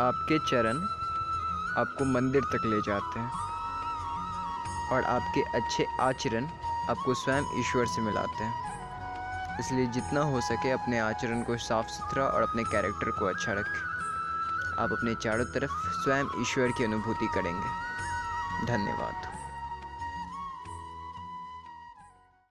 आपके चरण आपको मंदिर तक ले जाते हैं। और आपके अच्छे आचरण आपको स्वयं ईश्वर से मिलाते हैं। इसलिए जितना हो सके अपने आचरण को साफ़ सुथरा और अपने कैरेक्टर को अच्छा रखें। आप अपने चारों तरफ़ स्वयं ईश्वर की अनुभूति करेंगे। धन्यवाद।